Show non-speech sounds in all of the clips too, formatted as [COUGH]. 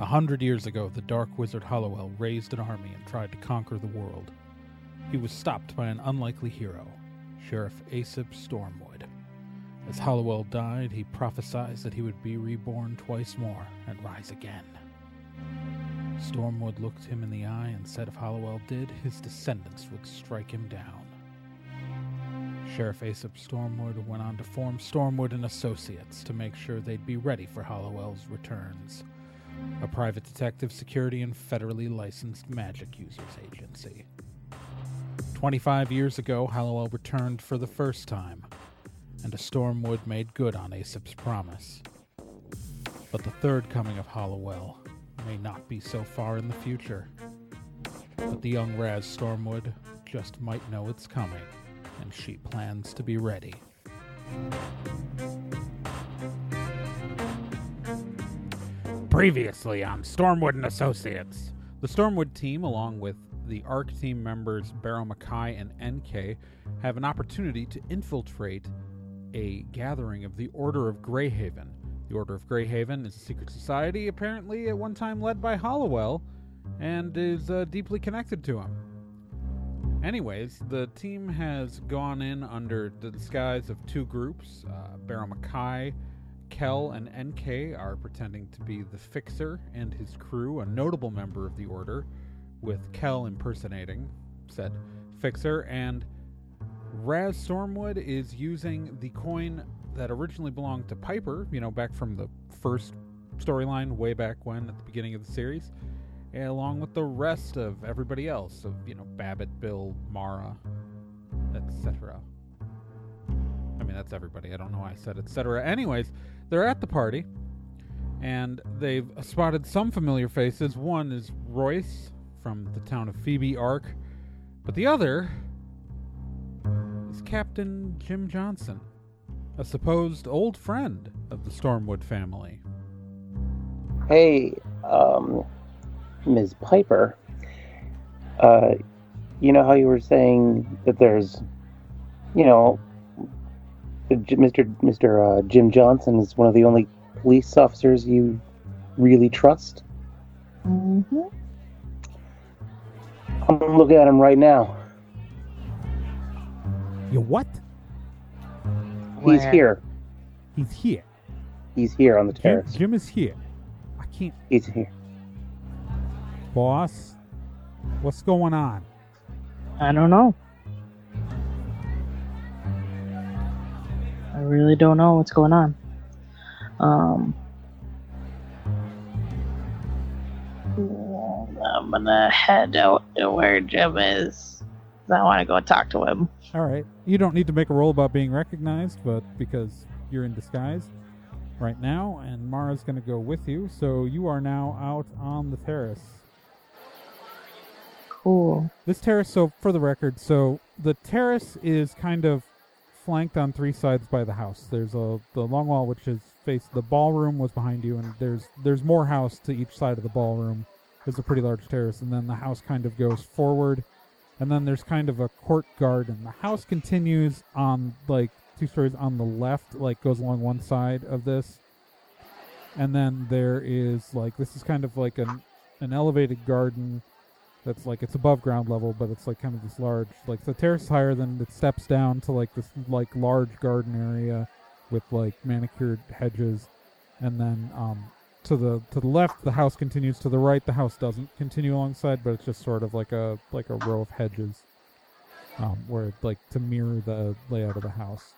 A hundred years ago, the dark wizard Hollowell raised an army and tried to conquer the world. He was stopped by an unlikely hero, Sheriff Aesop Stormwood. As Hollowell died, he prophesied that he would be reborn twice more and rise again. Stormwood looked him in the eye and said if Hollowell did, his descendants would strike him down. Sheriff Aesop Stormwood went on to form Stormwood and Associates to make sure they'd be ready for Hollowell's returns. A private detective security and federally licensed magic users agency. 25 years ago, Hollowell returned for the first time, and a Stormwood made good on Aesop's promise. But the third coming of Hollowell may not be so far in the future. But the young Raz Stormwood just might know it's coming, and she plans to be ready. Previously on Stormwood and Associates, the Stormwood team, along with the ARC team members Barrow Mackay and NK, have an opportunity to infiltrate a gathering of the Order of Greyhaven. The Order of Greyhaven is a secret society, apparently at one time led by Hollowell, and is uh, deeply connected to him. Anyways, the team has gone in under the disguise of two groups. Uh, Barrow Mackay, Kel, and NK are pretending to be the Fixer and his crew, a notable member of the Order, with Kel impersonating said Fixer, and Raz Stormwood is using the coin that originally belonged to Piper, you know, back from the first storyline way back when at the beginning of the series, along with the rest of everybody else of, you know, Babbitt, Bill, Mara, etc. I mean, that's everybody. I don't know why I said etc. Anyways, they're at the party and they've spotted some familiar faces. One is Royce from the town of Phoebe Arc, but the other is Captain Jim Johnson, a supposed old friend of the Stormwood family. Hey, um, Ms. Piper, uh, you know how you were saying that there's, you know, Mr. Mr. Uh, Jim Johnson is one of the only police officers you really trust? Mm-hmm. I'm gonna look at him right now. You what? He's Where? here. He's here. He's here on the Jim, terrace. Jim is here. I can't. He's here. Boss, what's going on? I don't know. Really don't know what's going on. Um, I'm gonna head out to where Jim is. I want to go talk to him. All right. You don't need to make a roll about being recognized, but because you're in disguise right now, and Mara's going to go with you, so you are now out on the terrace. Cool. This terrace, so for the record, so the terrace is kind of flanked on three sides by the house. There's a the long wall which is faced the ballroom was behind you, and there's there's more house to each side of the ballroom. There's a pretty large terrace, and then the house kind of goes forward, and then there's kind of a court garden. The house continues on like two stories on the left, like goes along one side of this, and then there is like this is kind of like an an elevated garden that's like it's above ground level, but it's like kind of this large like the terrace higher than it steps down to like this like large garden area with like manicured hedges, and then um to the to the left the house continues. To the right the house doesn't continue alongside, but it's just sort of like a like a row of hedges, um where like to mirror the layout of the house.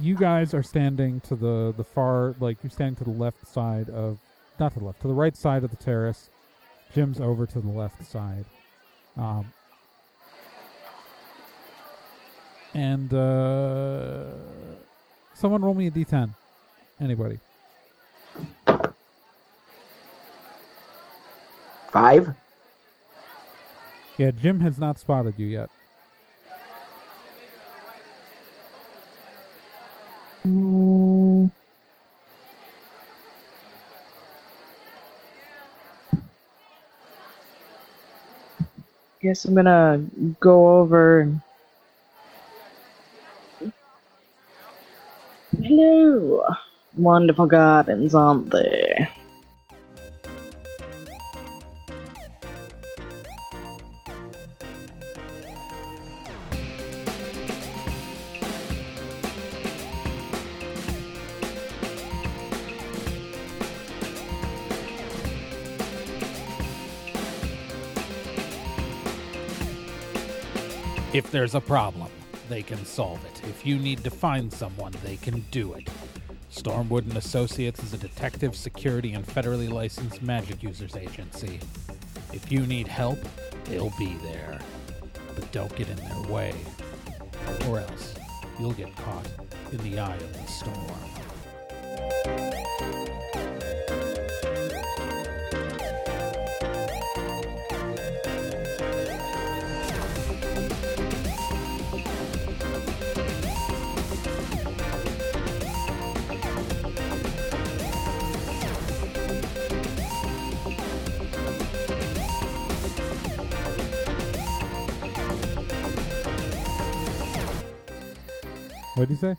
You guys are standing to the the far like you're standing to the left side of not to the left, to the right side of the terrace. Jim's over to the left side. Um, and uh, someone roll me a d10. Anybody? Five? Yeah, Jim has not spotted you yet. Mm, guess I'm gonna go over and. Hello. wonderful gardens, aren't they? There's a problem, they can solve it. If you need to find someone, they can do it. Stormwood and Associates is a detective, security, and federally licensed magic users agency. If you need help, they'll be there. But don't get in their way, or else you'll get caught in the eye of the storm. What'd you say?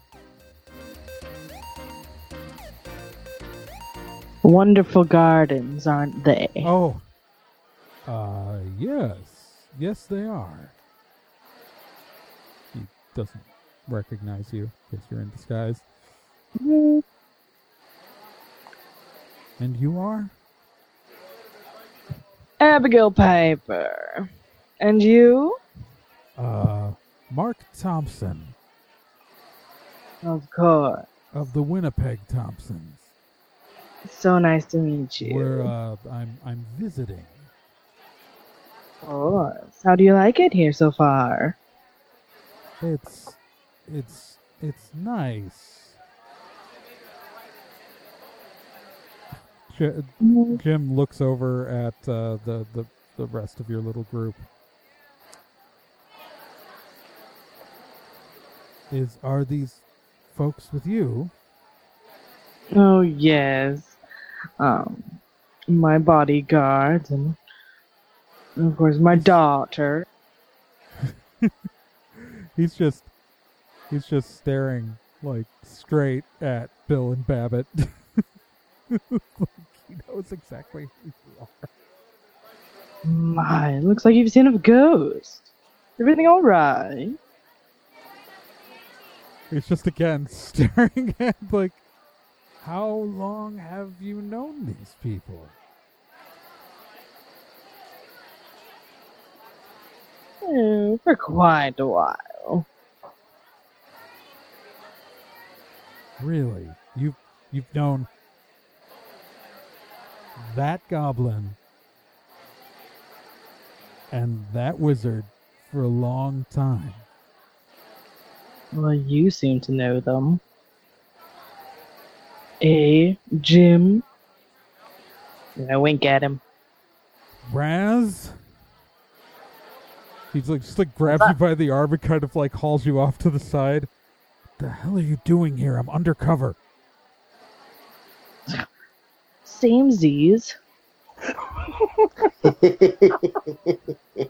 Wonderful gardens, aren't they? Oh. Uh, yes. Yes, they are. He doesn't recognize you because you're in disguise. And you are? Abigail Piper. And you? Uh, Mark Thompson Of course. of the Winnipeg Thompsons. So nice to meet you. Where uh, I'm I'm visiting. Of course. How do you like it here so far? It's it's it's nice. Jim looks over at uh, the, the the rest of your little group. Is are these folks with you? Oh yes. Um my bodyguards and of course my daughter. [LAUGHS] He's just he's just staring like straight at Bill and Babbitt. like [LAUGHS] he knows exactly who you are. My, it looks like you've seen a ghost. Everything alright? He's just again [LAUGHS] staring at like how long have you known these people? Eh, for quite a while. Really? You've you've known that goblin and that wizard for a long time. Well, you seem to know them. Eh, Jim? And I wink at him. Raz? He's like just like grabs you by the arm and kind of like hauls you off to the side. What the hell are you doing here? I'm undercover. Same Z's. [LAUGHS]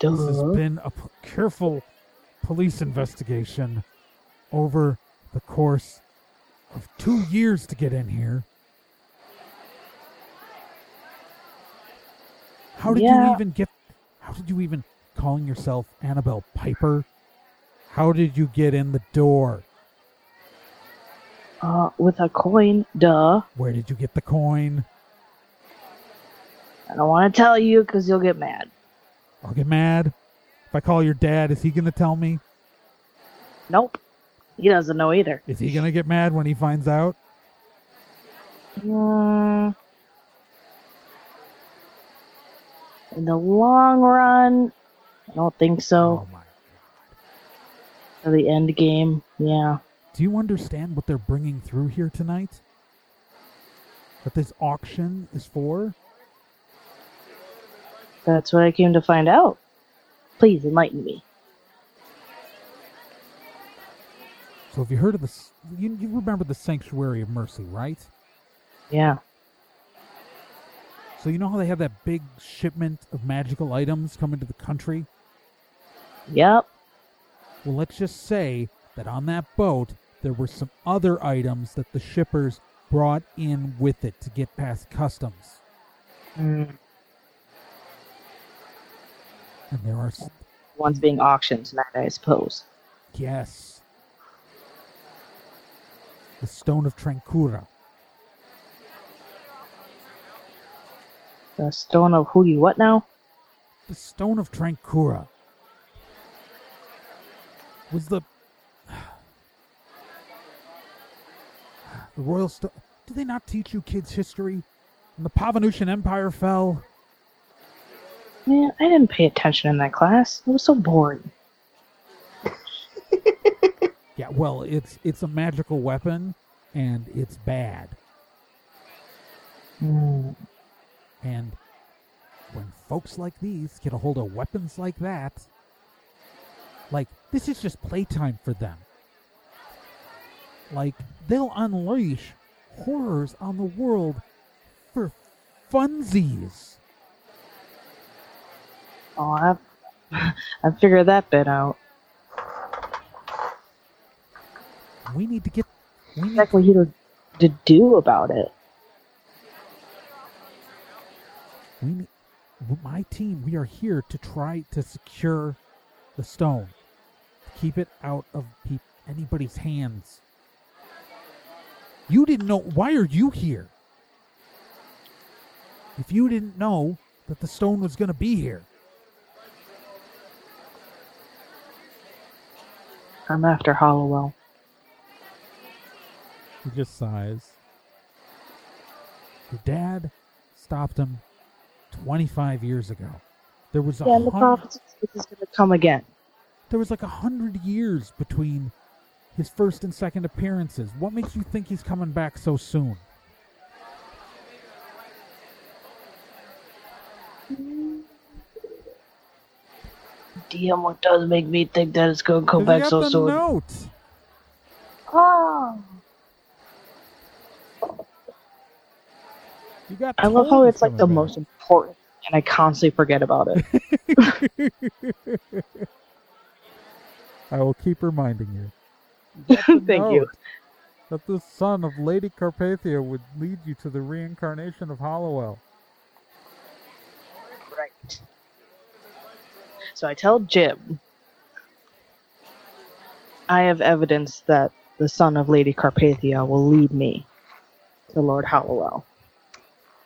This has been a p- careful police investigation over the course of two years to get in here. How did you even get? How did you even calling yourself Annabelle Piper? How did you get in the door? Uh, with a coin, duh. Where did you get the coin? I don't want to tell you because you'll get mad. I'll get mad. If I call your dad, is he going to tell me? Nope. He doesn't know either. Is he going to get mad when he finds out? Mm. In the long run, I don't think so. Oh my. For the end game, yeah. Do you understand what they're bringing through here tonight? What this auction is for? That's what I came to find out. Please enlighten me. So have you heard of this? You, you remember the Sanctuary of Mercy, right? Yeah. So you know how they have that big shipment of magical items coming to the country? Yep. Well, let's just say that on that boat there were some other items that the shippers brought in with it to get past customs. Mm, And there are, one's being auctioned tonight, I suppose. yes, the Stone of Trancura. The stone of Hootie what now? The Stone of Trancura was the [SIGHS] the royal stone. Do they not teach you kids history? When the Pavanutian Empire fell, Man, I didn't pay attention in that class. It was so boring. [LAUGHS] yeah. Well, it's it's a magical weapon, and it's bad. Mm, And when folks like these get a hold of weapons like that, like this is just playtime for them. Like they'll unleash horrors on the world for funsies. Oh, I've, I've figured that bit out. We need to get. We need Exactly here to, to do about it. we need, my team. We are here to try to secure the stone, to keep it out of peop anybody's hands. You didn't know. Why are you here? If you didn't know that the stone was going to be here, I'm after Hollowell. he just sighs. Your dad stopped him 25 years ago. There was a Yeah, and the prophecy he's going to come again. There was like a hundred years between his first and second appearances. What makes you think he's coming back so soon? DM, what does make me think that it's going to come back so soon? note. Oh. You got. I love how it's like the most important, and I constantly forget about it. [LAUGHS] I will keep reminding you. [LAUGHS] You Thank you. That the son of Lady Carpathia would lead you to the reincarnation of Hollowell. So I tell Jim, I have evidence that the son of Lady Carpathia will lead me to Lord Hollowell.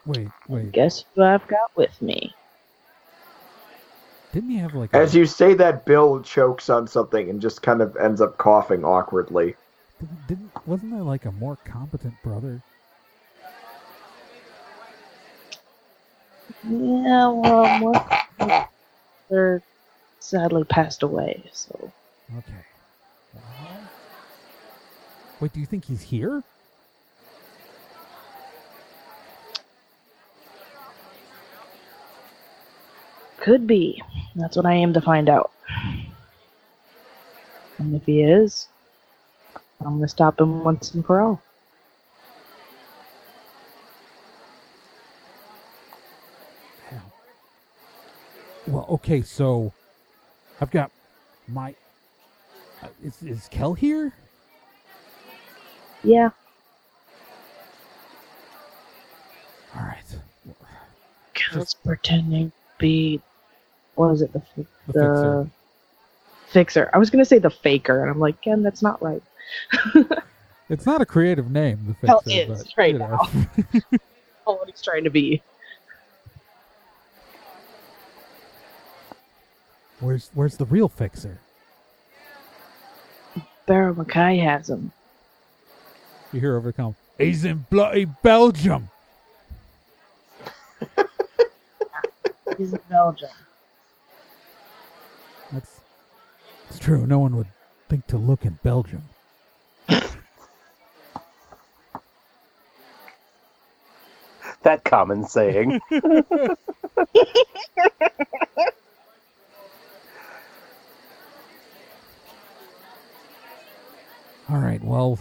Wait, wait. Guess who I've got with me? Didn't he have like? As a, you say that, Bill chokes on something and just kind of ends up coughing awkwardly. didn't, didn't wasn't there like a more competent brother? Yeah, well, more, they're sadly passed away, so Okay. Wait, do you think he's here? could be. That's what I aim to find out. And if he is, I'm gonna stop him once and for all. Well, okay, so I've got my. Uh, is is Kel here? Yeah, All right, Cal's pretending to be. What is it? The the, the fixer. fixer. I was gonna say the faker, and I'm like, Ken, that's not right. It's not a creative name. The fixer, Hell is, but, right you know. Oh, [LAUGHS] what he's trying to be. Where's where's the real fixer? Barrow Mackay has him. You hear over the com. He's in bloody Belgium. [LAUGHS] He's in Belgium. That's it's true. No one would think to look in Belgium. [LAUGHS] That common saying. [LAUGHS] All right, well,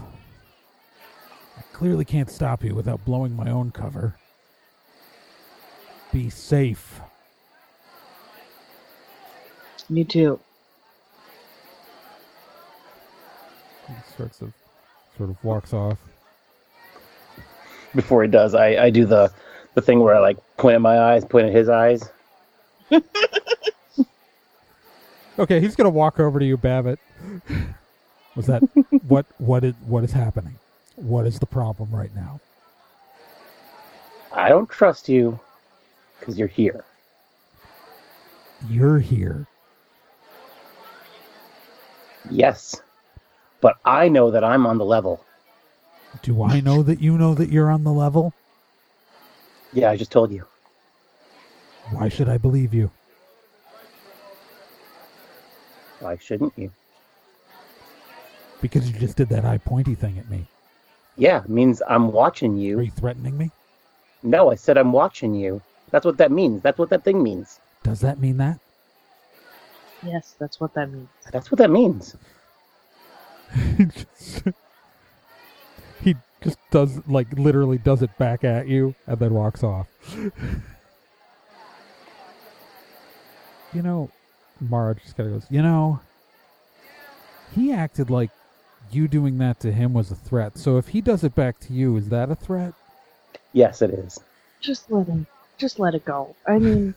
I clearly can't stop you without blowing my own cover. Be safe. Me too. He starts to Sort of walks off. Before he does, I, I do the the thing where I like point at my eyes, point at his eyes. [LAUGHS] Okay, he's gonna walk over to you, Babbitt. [LAUGHS] Was that [LAUGHS] what? What is what is happening? What is the problem right now? I don't trust you because you're here. You're here. Yes, but I know that I'm on the level. Do I know that you know that you're on the level? Yeah, I just told you. Why should I believe you? Why shouldn't you? Because you just did that eye pointy thing at me. Yeah, means I'm watching Are you. you threatening me? No, I said I'm watching you. That's what that means. That's what that thing means. Does that mean that? Yes, that's what that means. That's what that means. [LAUGHS] he just he just does like literally does it back at you and then walks off. [LAUGHS] you know, Mara just kind of goes, you know, he acted like you doing that to him was a threat. So if he does it back to you, is that a threat? Yes, it is. Just let him. Just let it go. I mean,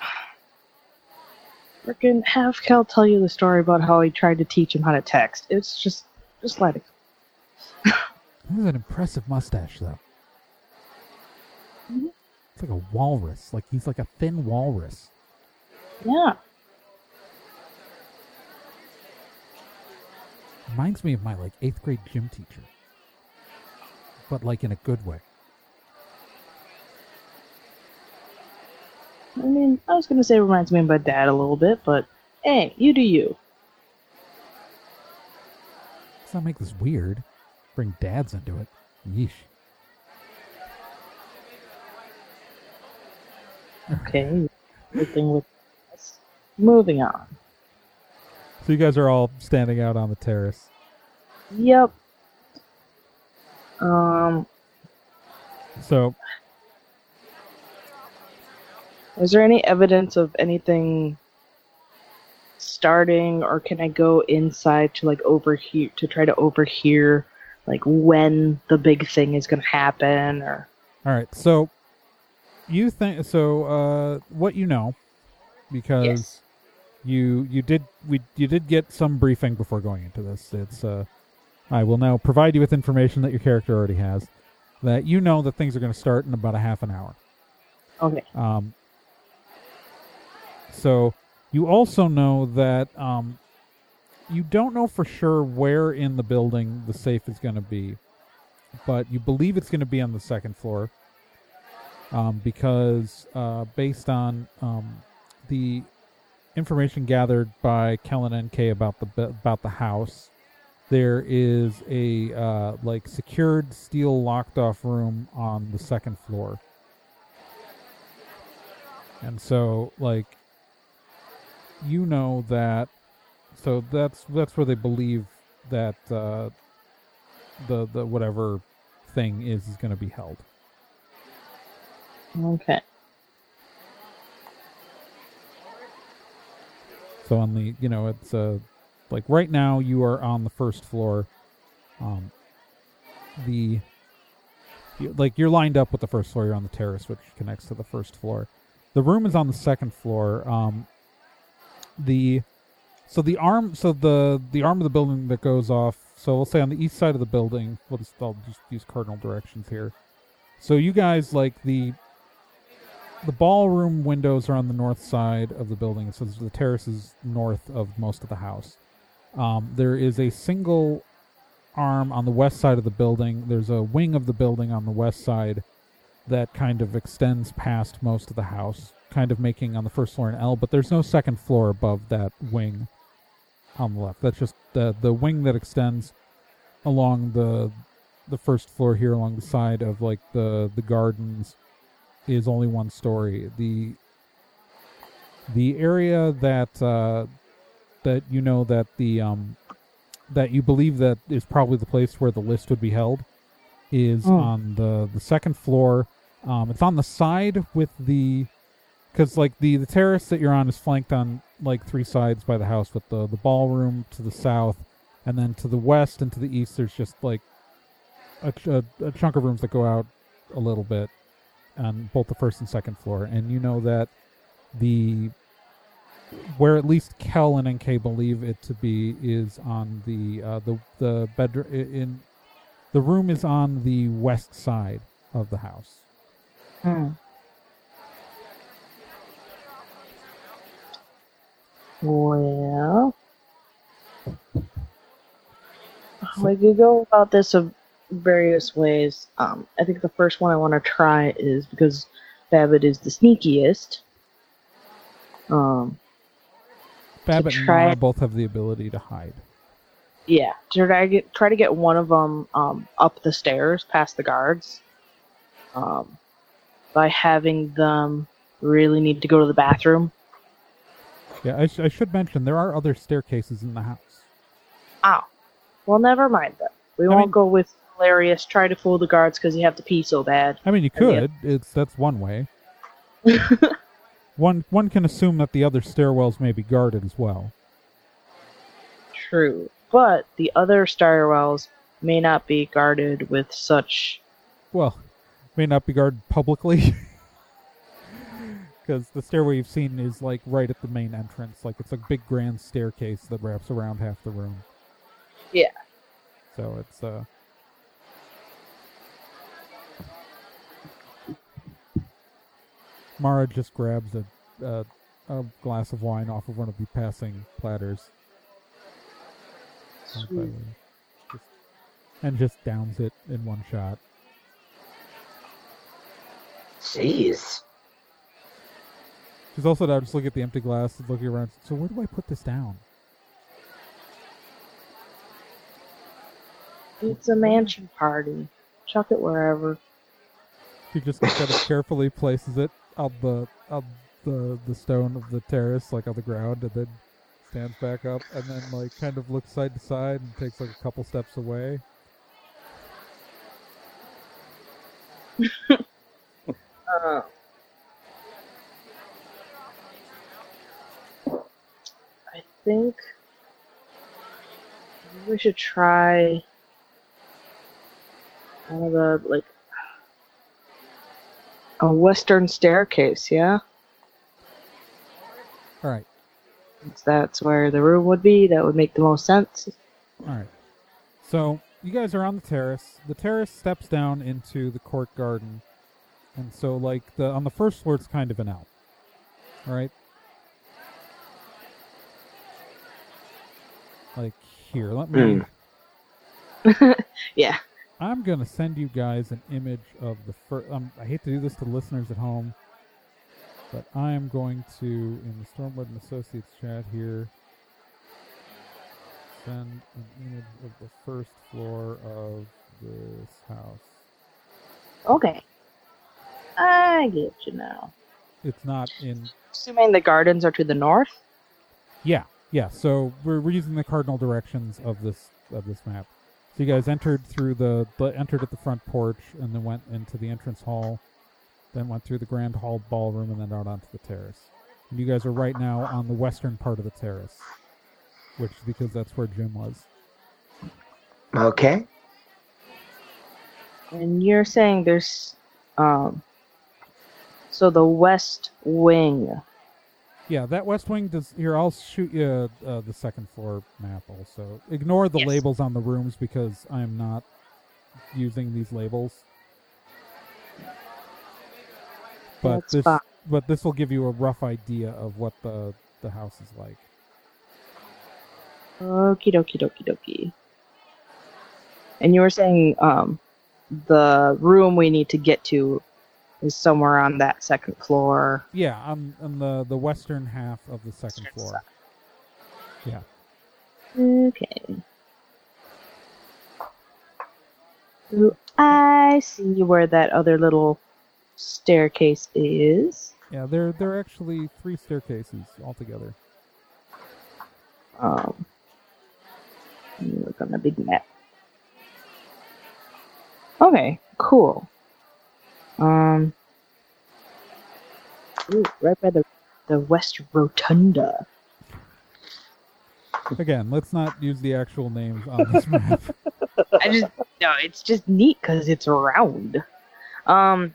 [SIGHS] freaking have Cal tell you the story about how he tried to teach him how to text. It's just, just let it go. He has an impressive mustache, though. Mhm. It's like a walrus. Like he's like a thin walrus. Yeah. Reminds me of my like eighth grade gym teacher, but like in a good way. I mean, I was gonna say it reminds me of my dad a little bit, but hey, you do you. Let's not make this weird. Bring dads into it. Yeesh. Okay. Good thing with. Moving on. So you guys are all standing out on the terrace. Yep. Um, So is there any evidence of anything starting, or can I go inside to like overhear to try to overhear like when the big thing is gonna happen, or all right. So you think so? Uh, what you know, because Yes. You you did we you did get some briefing before going into this. It's uh, I will now provide you with information that your character already has. That you know that things are going to start in about a half an hour. okay, Um, so you also know that um, you don't know for sure where in the building the safe is going to be, but you believe it's going to be on the second floor um, because uh, based on um, the information gathered by Kel and NK about the about the house, there is a uh, like secured steel locked off room on the second floor. And so like you know that so that's that's where they believe that uh the the whatever thing is is going to be held. okay, So on the you know it's uh like right now you are on the first floor. Um the you, like you're lined up with the first floor. You're on the terrace, which connects to the first floor. The room is on the second floor. Um, the so the arm so the the arm of the building that goes off. So we'll say on the east side of the building. We'll just I'll just use cardinal directions here. So you guys like the the ballroom windows are on the north side of the building, so the terrace is north of most of the house. Um, there is a single arm on the west side of the building. There's a wing of the building on the west side that kind of extends past most of the house, kind of making on the first floor an L, but there's no second floor above that wing on the left. That's just the the wing that extends along the the first floor here along the side of like the the gardens is only one story. The the area that uh, that you know that the um, that you believe that is probably the place where the list would be held is Mm. on the the second floor. Um, it's on the side with the because like the the terrace that you're on is flanked on like three sides by the house with the the ballroom to the south and then to the west and to the east, there's just like a, ch- a, a chunk of rooms that go out a little bit on both the first and second floor. And you know that the where at least Kel and NK believe it to be is on the uh, the the bedroom in the room is on the west side of the house. Hmm. Well, we could go about this of various ways. Um, I think the first one I want to try is because Babbitt is the sneakiest. Um, Babbitt and try- Mara both have the ability to hide. yeah, to try to get try to get one of them um, up the stairs past the guards. Um, by having them really need to go to the bathroom. Yeah, I, sh- I should mention there are other staircases in the house. Oh, well, never mind then. We I won't mean- go with hilarious. Try to fool the guards because you have to pee so bad. I mean, you could. It's that's one way. [LAUGHS] one one can assume that the other stairwells may be guarded as well. True, but the other stairwells may not be guarded with such. Well, may not be guarded publicly. [LAUGHS] Because the stairway you've seen is like right at the main entrance. Like it's a big grand staircase that wraps around half the room. Yeah. So it's uh Mara just grabs a, a a glass of wine off of one of the passing platters. Sweet. and just downs it in one shot. Jeez. She's also now just looking at the empty glass and looking around. So where do I put this down? It's a mansion party. Chuck it wherever. She just kind of carefully places it on the on the the stone of the terrace, like on the ground, and then stands back up and then like kind of looks side to side and takes like a couple steps away. Uh, [LAUGHS] I think we should try one of the like a western staircase. Yeah, All right, Since that's where the room would be. That would make the most sense. all right. So you guys are on the terrace. The terrace steps down into the court garden, and so like the on the first floor, it's kind of an out. All right. Like here, let me. Hmm. [LAUGHS] [LAUGHS] Yeah. I'm gonna send you guys an image of the first. Um, I hate to do this to listeners at home, but I am going to in the Stormwood and Associates chat here send an image of the first floor of this house. Okay. I get you now. It's not in. Assuming the gardens are to the north. Yeah, yeah. So we're, we're using the cardinal directions of this of this map. So you guys entered through the, the entered at the front porch and then went into the entrance hall, then went through the grand hall ballroom and then out onto the terrace. And you guys are right now on the western part of the terrace, which because that's where Jim was. Okay. And you're saying there's um so the west wing. Yeah, that west wing does. Here, I'll shoot you uh, the second floor map. Also, ignore the Yes. labels on the rooms because I am not using these labels. But That's this, fine. but this will give you a rough idea of what the the house is like. Okie dokie dokie dokie. And you were saying um the room we need to get to is somewhere on that second floor. Yeah, on on the the western half of the second Western floor. side. Yeah. Okay. Do I see where that other little staircase is? Yeah, there there are actually three staircases altogether. Um, let me look on the big map. Okay, cool. Um, ooh, right by the the West Rotunda. Again, let's not use the actual names on this [LAUGHS] map. I just no, it's just neat because it's round. Um,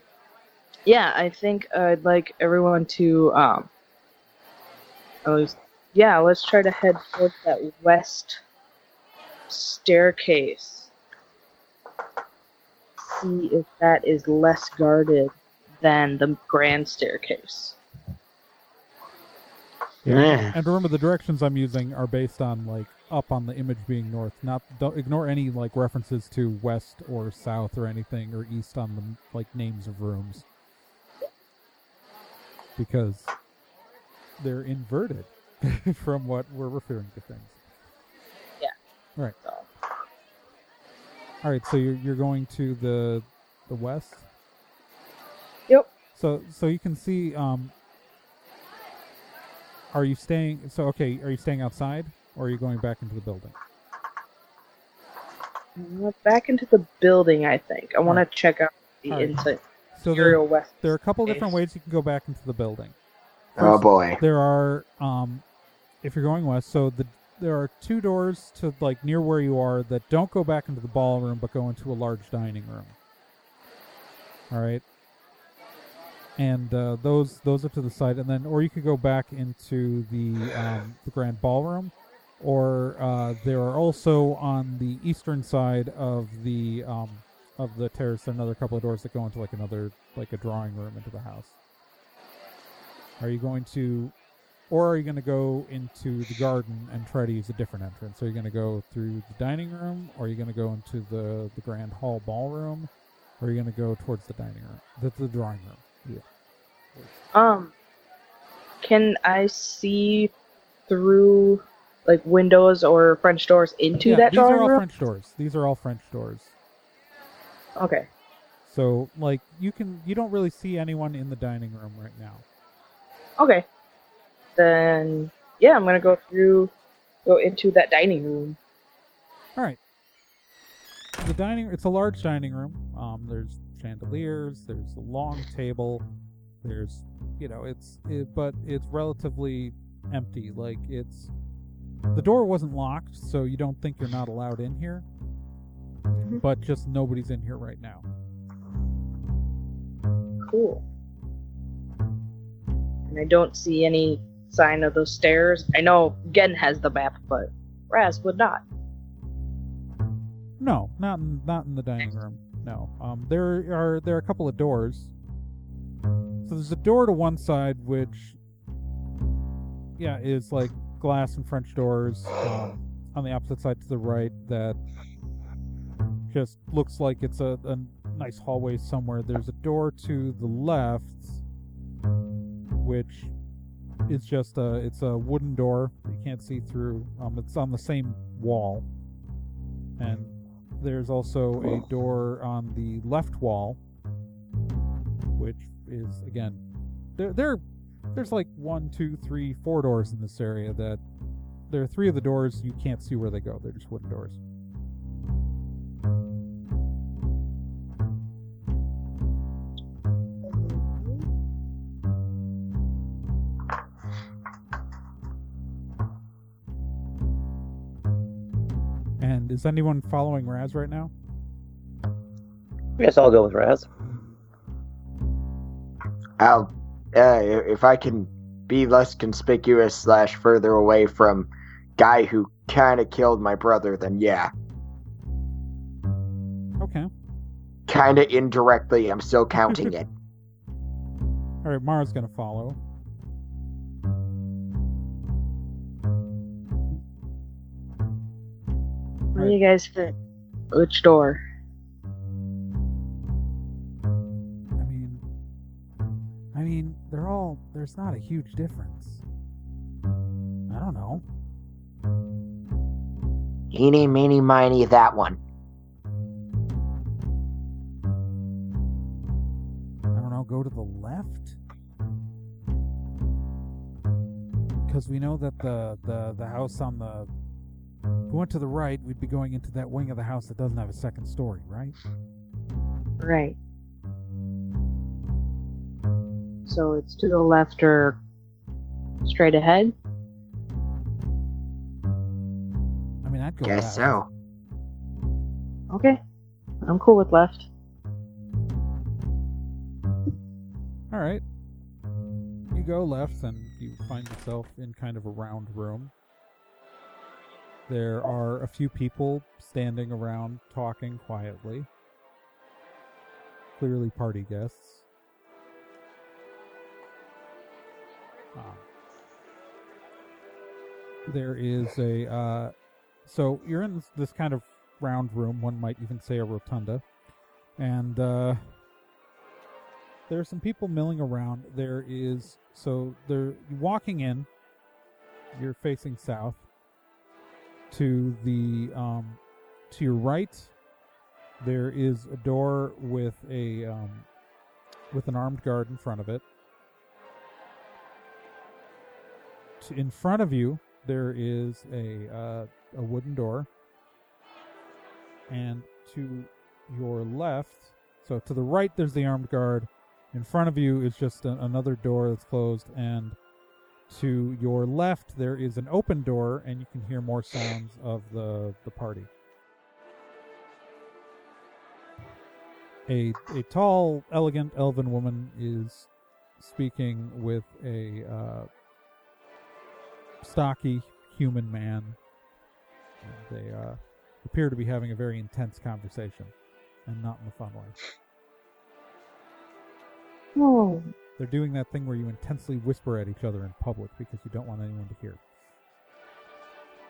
yeah, I think I'd like everyone to um. at least- yeah, let's try to head towards that west staircase. See if that is less guarded than the grand staircase. Yeah. And remember, the directions I'm using are based on like up on the image being north. Not don't ignore any like references to west or south or anything or east on the like names of rooms because they're inverted [LAUGHS] from what we're referring to things. Yeah. Right. So, All right, so you're you're going to the the west. Yep. So so you can see. Um, are you staying? So okay, are you staying outside or are you going back into the building? uh, back into the building. I think I want to check out the Alright. inside So there, West. there are a couple different ways you can go back into the building. Oh boy. There are, um, if you're going west, so the there are two doors to like near where you are that don't go back into the ballroom, but go into a large dining room. All right, and uh, those those are to the side, and then or you could go back into the um, the grand ballroom, or uh, there are also on the eastern side of the um, of the terrace another couple of doors that go into like another like a drawing room into the house. Are you going to, or are you going to go into the garden and try to use a different entrance? Are you going to go through the dining room, or are you going to go into the the grand hall ballroom, or are you going to go towards the dining room, the, the drawing room? Yeah. Um, can I see through like windows or French doors into yeah, that these are all room? French doors. These are all French doors. Okay. So like you can you don't really see anyone in the dining room right now. Okay. Then yeah, I'm gonna go through, go into that dining room. All right. The dining it's a large dining room. Um, there's chandeliers. There's a long table. There's you know it's it, but it's relatively empty. Like it's the door wasn't locked, so you don't think you're not allowed in here. Mhm. But just nobody's in here right now. Cool. And I don't see any sign of those stairs. I know Gen has the map, but Raz would not. No, not in, not in the dining room. No. Um, there are there are a couple of doors. So there's a door to one side which, yeah, is like glass and French doors. Um, on the opposite side to the right, that just looks like it's a, a nice hallway somewhere. There's a door to the left, which is just a it's a wooden door you can't see through. Um, it's on the same wall, and there's also a door on the left wall, which is again, there there there's like one, two, three, four doors in this area that there are three of the doors you can't see where they go. They're just wooden doors. Is anyone following Raz right now? Yes, I'll go with Raz. I'll, uh, if I can be less conspicuous slash further away from guy who kind of killed my brother, then yeah, Okay. kind of indirectly, I'm still counting [LAUGHS] it. All right, Mara's gonna follow. Where do you guys fit? Which door? I mean, I mean, they're all. There's not a huge difference. I don't know. Eeny, meeny, miny, that one. I don't know. Go to the left. Because we know that the the the house on the. If we went to the right, we'd be going into that wing of the house that doesn't have a second story, right? Right. So it's to the left or straight ahead? I'd go Guess left. so. Okay. I'm cool with left. All right. You go left, and you find yourself in kind of a round room. There are a few people standing around talking quietly. Clearly, party guests. Um, there is a. Uh, so you're in this, this kind of round room. One might even say a rotunda. And uh, there are some people milling around. There is so they're walking in. You're facing south. To the um, to your right, there is a door with a um, with an armed guard in front of it. In front of you, there is a uh, a wooden door, and to your left, so to the right, there's the armed guard. In front of you is just a, another door that's closed, and to your left there is an open door, and you can hear more sounds of the the party. A a tall, elegant elven woman is speaking with a uh, stocky human man. And they uh, appear to be having a very intense conversation, and not in a fun way. Oh. They're doing that thing where you intensely whisper at each other in public because you don't want anyone to hear.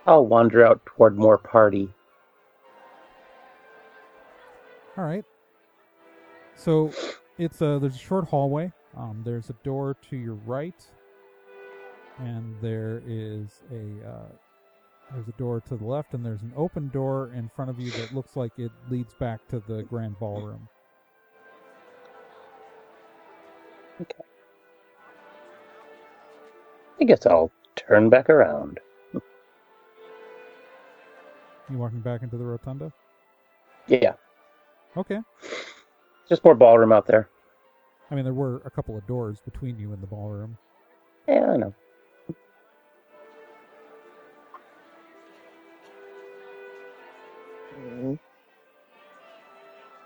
I'll wander out toward more party. All right. So it's a there's a short hallway. Um, there's a door to your right, and there is a uh, there's a door to the left, and there's an open door in front of you that looks like it leads back to the grand ballroom. I guess I'll turn back around. You walking back into the rotunda? Yeah, Okay. just more ballroom out there. I mean, there were a couple of doors between you and the ballroom. Yeah, I know.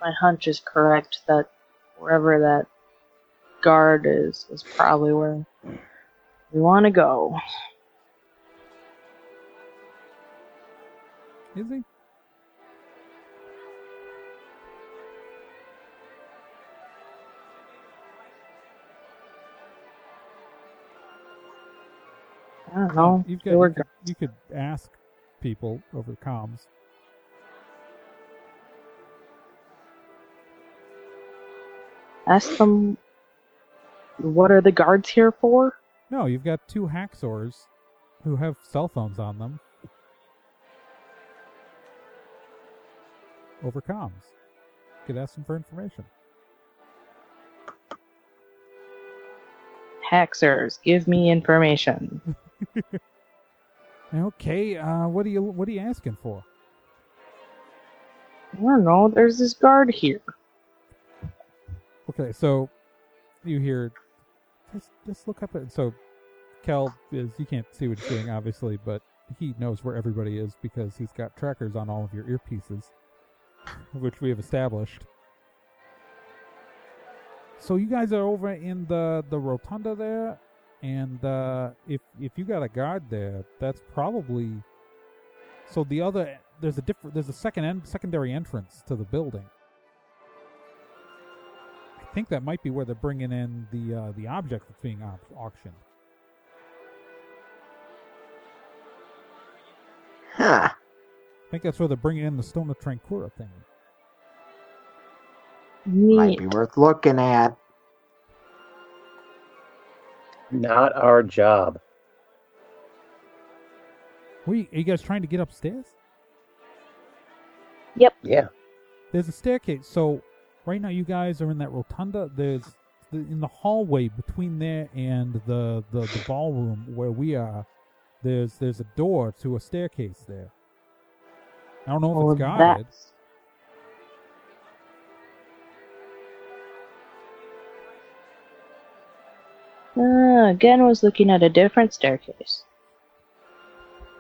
My hunch is correct that wherever that guard is is probably where we want to go. Is he? I don't know. You've got, you, could, you could ask people over comms. Ask them what are the guards here for? No, you've got two hacksaws who have cell phones on them. Over comms. You could ask them for information. Haxers, give me information. [LAUGHS] Okay, uh, what are you what are you asking for? I don't know. There's this guard here. Okay, so you hear just just look up at so Kel is you can't see what he's doing obviously, but he knows where everybody is because he's got trackers on all of your earpieces, which we have established. So you guys are over in the the rotunda there, and uh, if if you got a guard there, that's probably so the other there's a different there's a second en- secondary entrance to the building. I think that might be where they're bringing in the uh, the object that's being au- auctioned. Huh. I think that's where they're bringing in the Stone of Trancura thing. Might be worth looking at. Not our job. Wait, are you guys trying to get upstairs? Yep. Yeah. There's a staircase. So right now you guys are in that rotunda. There's the, in the hallway between there and the, the the ballroom where we are. There's there's a door to a staircase there. I don't know if Oh, it's guarded. that's Uh, again was looking at a different staircase.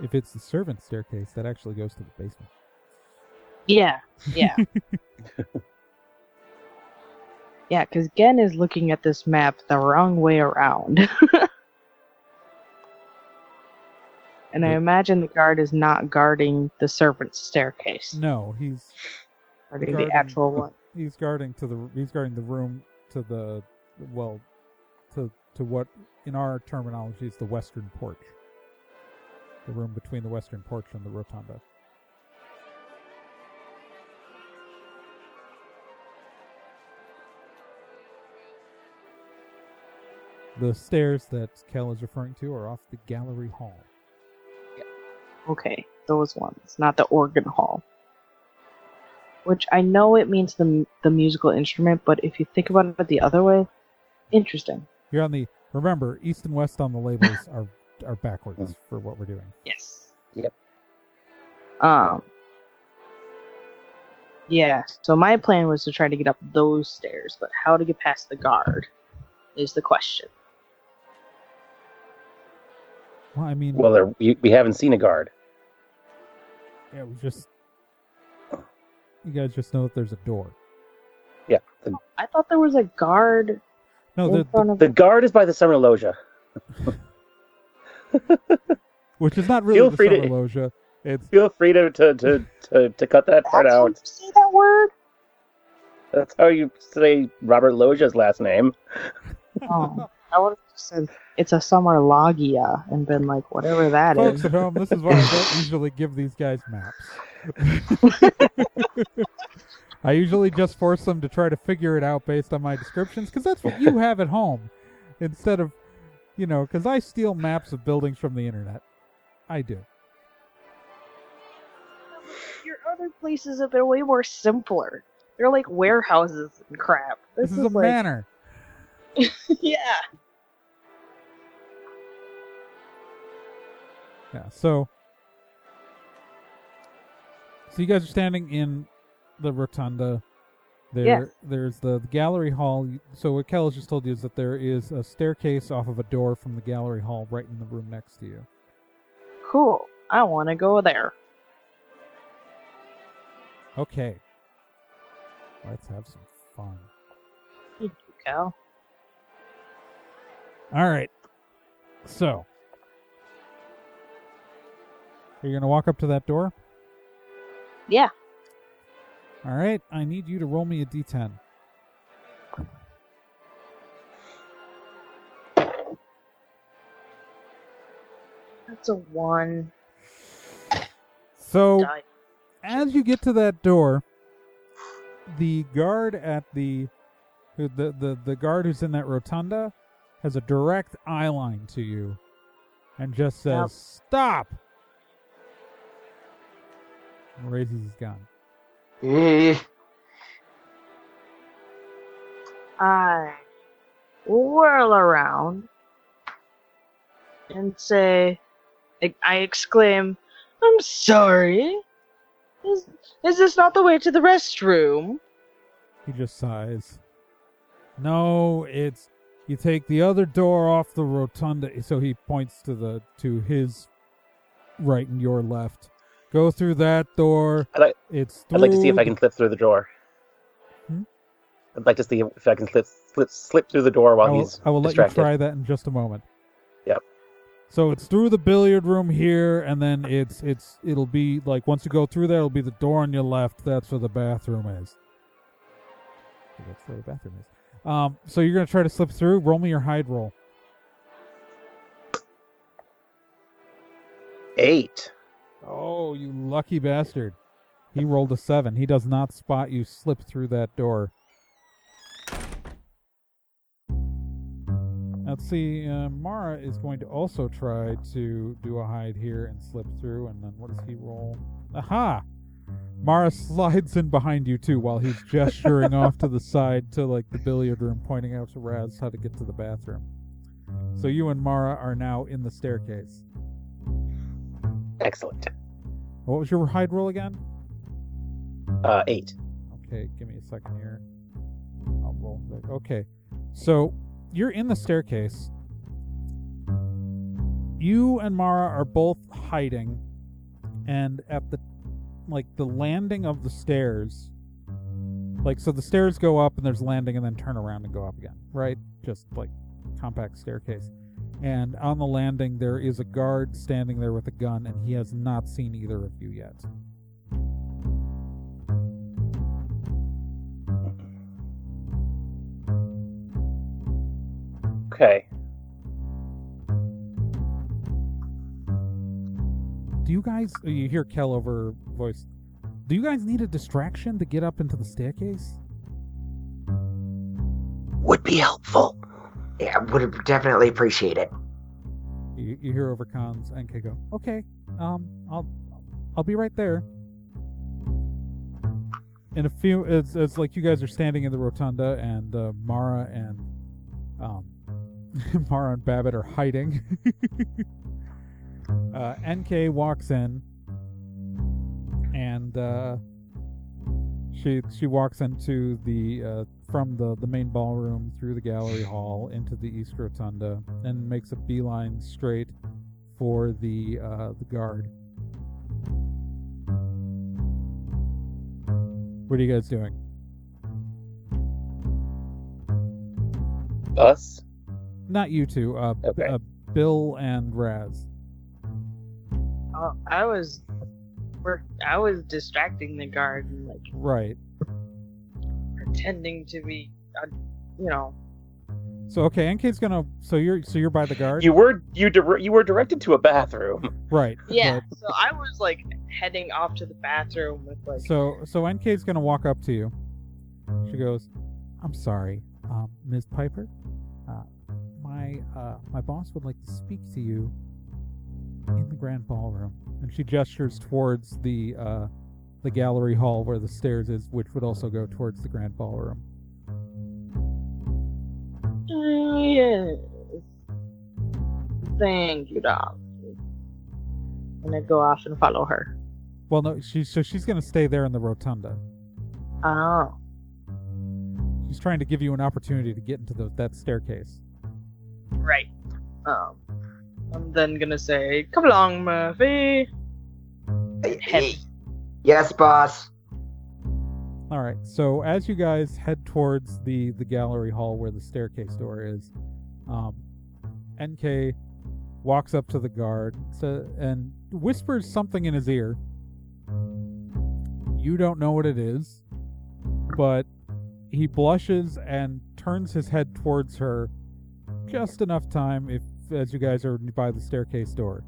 if it's the servant staircase, that actually goes to the basement. Yeah, yeah. [LAUGHS] yeah, because Gen is looking at this map the wrong way around. [LAUGHS] and I imagine the guard is not guarding the servant's staircase, No, he's guarding guarding- the actual one. he's guarding to the he's guarding the room to the well to to what in our terminology is the western porch. The room between the western porch and the rotunda. The stairs that Kel is referring to are off the gallery hall. Okay, those ones, not the organ hall. Which I know it means the the musical instrument, but if you think about it the other way, interesting. You're on the remember east and west on the labels [LAUGHS] are are backwards for what we're doing. Yes. Yep. Um. Yeah. So my plan was to try to get up those stairs, but how to get past the guard is the question. Well, I mean, Well, there, we, we haven't seen a guard. yeah, we just you guys just know that there's a door. Yeah. The, I thought there was a guard No, the, the, the guard is by the summer loggia. [LAUGHS] which is not really Feel the free summer to- loggia. It's Feel free to, to, to, to, to cut that part That's how out. you say that word. That's how you say Robert Loggia's last name. Oh, [LAUGHS] I would have said it's a summer logia and been like whatever that folks is. at home. This is why I don't usually give these guys maps. [LAUGHS] I usually just force them to try to figure it out based on my descriptions because that's what you have at home, instead of, you know, because I steal maps of buildings from the internet. I do. Your other places have been way more simpler. They're like warehouses and crap. This, This, is, a like, manor. [LAUGHS] yeah. Yeah. So, so you guys are standing in the rotunda. There, Yes. there's the, the gallery hall. So what Kel has just told you is that there is a staircase off of a door from the gallery hall right in the room next to you. Cool. I want to go there. Okay. Let's have some fun. Thank you, Kel. All right. So, are you gonna walk up to that door? Yeah. All right. I need you to roll me a d10. That's a one. So. Die. as you get to that door, the guard at the the the, the guard who's in that rotunda has a direct eye line to you and just says, Yep. "Stop!" And raises his gun. Eh, I whirl around and say, I, I exclaim, I'm sorry. Is, is this not the way to the restroom? He just sighs. No, it's you take the other door off the rotunda. So he points to the to his right and your left. Go through that door. I'd like, It's I'd like to see if I can slip through the door. Hmm? I'd like to see if I can slip slip, slip through the door while I will, he's I will let distracted. you try that in just a moment. Yep. So it's through the billiard room here, and then it's it's it'll be like once you go through there, it'll be the door on your left. That's where the bathroom is. That's where the bathroom is. Um, so you're gonna try to slip through. Roll me your hide roll. Eight. Oh, you lucky bastard! He rolled a seven. He does not spot you slip through that door. Let's see. Uh, Mara is going to also try to do a hide here and slip through. And then what does he roll? Aha! Mara slides in behind you too, while he's gesturing off to the side to like the billiard room, pointing out to Raz how to get to the bathroom. So you and Mara are now in the staircase. Excellent. What was your hide roll again? Uh, eight. Okay, give me a second here. I'll roll. that. Okay, so you're in the staircase. you and Mara are both hiding, and at the like the landing of the stairs, like so the stairs go up and there's landing and then turn around and go up again, right? Just like compact staircase. And on the landing there is a guard standing there with a gun, and he has not seen either of you yet. Okay. You guys? oh, You hear Kel over voice. Do you guys need a distraction to get up into the staircase? Would be helpful. Yeah, I would definitely appreciate it. You, you hear over cons and go. Okay, um, I'll I'll be right there. In a few, it's, it's like you guys are standing in the rotunda, and uh, Mara and um, [LAUGHS] Mara and Babbitt are hiding. [LAUGHS] uh, NK walks in, and uh, she she walks into the uh, from the the main ballroom through the gallery hall into the east rotunda, and makes a beeline straight for the uh, the guard. What are you guys doing? Us? Not you two. Uh, Okay. uh Bill and Raz. Oh, I was, we're, I was distracting the guard and like Right. pretending to be, uh, you know, So okay, NK's gonna. So you're so you're by the guard. You were you dir- you were directed to a bathroom. right. [LAUGHS] yeah. So I was like heading off to the bathroom with like, So so NK's gonna walk up to you. She goes, "I'm sorry, um, Ms. Piper. Uh, my uh, my boss would like to speak to you in the grand ballroom." And she gestures towards the uh, the gallery hall where the stairs is, which would also go towards the grand ballroom. "Oh, yes. Thank you, dog. And I go off and follow her. Well, no, she so she's gonna stay there in the rotunda. Oh. She's trying to give you an opportunity to get into the, that staircase. Right. Um, I'm then gonna say, "Come along, Murphy." Heavy. Yes, boss. All right. So as you guys head towards the the gallery hall where the staircase door is, um, NK walks up to the guard so, and whispers something in his ear. You don't know what it is, but he blushes and turns his head towards her just enough time if as you guys are by the staircase door.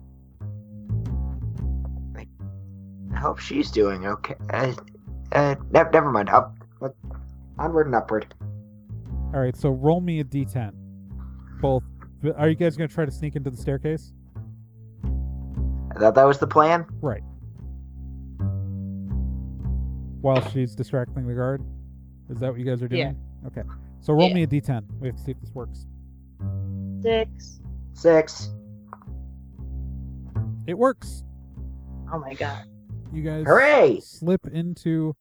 I hope she's doing okay. Uh, uh, ne- never mind. Up, up, onward and upward. All right, so roll me a d10. Both. Are you guys going to try to sneak into the staircase? I thought that was the plan. Right. While she's distracting the guard? Is that what you guys are doing? Yeah. Okay. So roll Yeah. me a d10. We have to see if this works. Six. Six. It works. Oh my god. You guys Hooray! slip into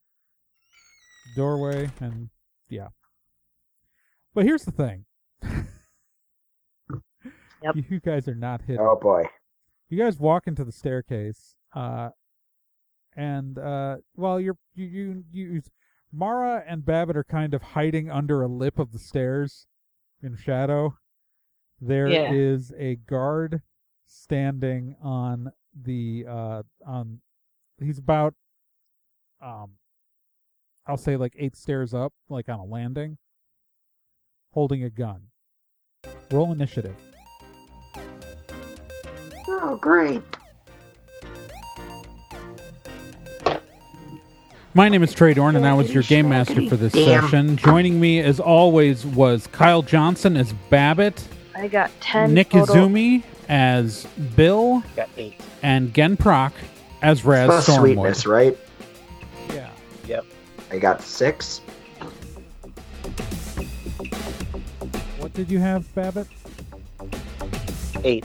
doorway and yeah. But here's the thing. [LAUGHS] Yep. You guys are not hidden. Oh boy. you guys walk into the staircase uh and uh well you're you you, you mara and babbitt are kind of hiding under a lip of the stairs in shadow There is Yeah. a guard standing on the uh on he's about um i'll say like eight stairs up like on a landing holding a gun roll initiative Oh, great. My name is Trey Dorn, and I was your game master for this Damn. session. Joining me, as always, was Kyle Johnson as Babbitt, I got ten. Nick total. Izumi as Bill, Got eight. and Gen Proc as Raz Plus Stormwood. sweetness, right? Yeah. Yep. I got six. What did you have, Babbitt? Eight.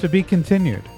To be continued.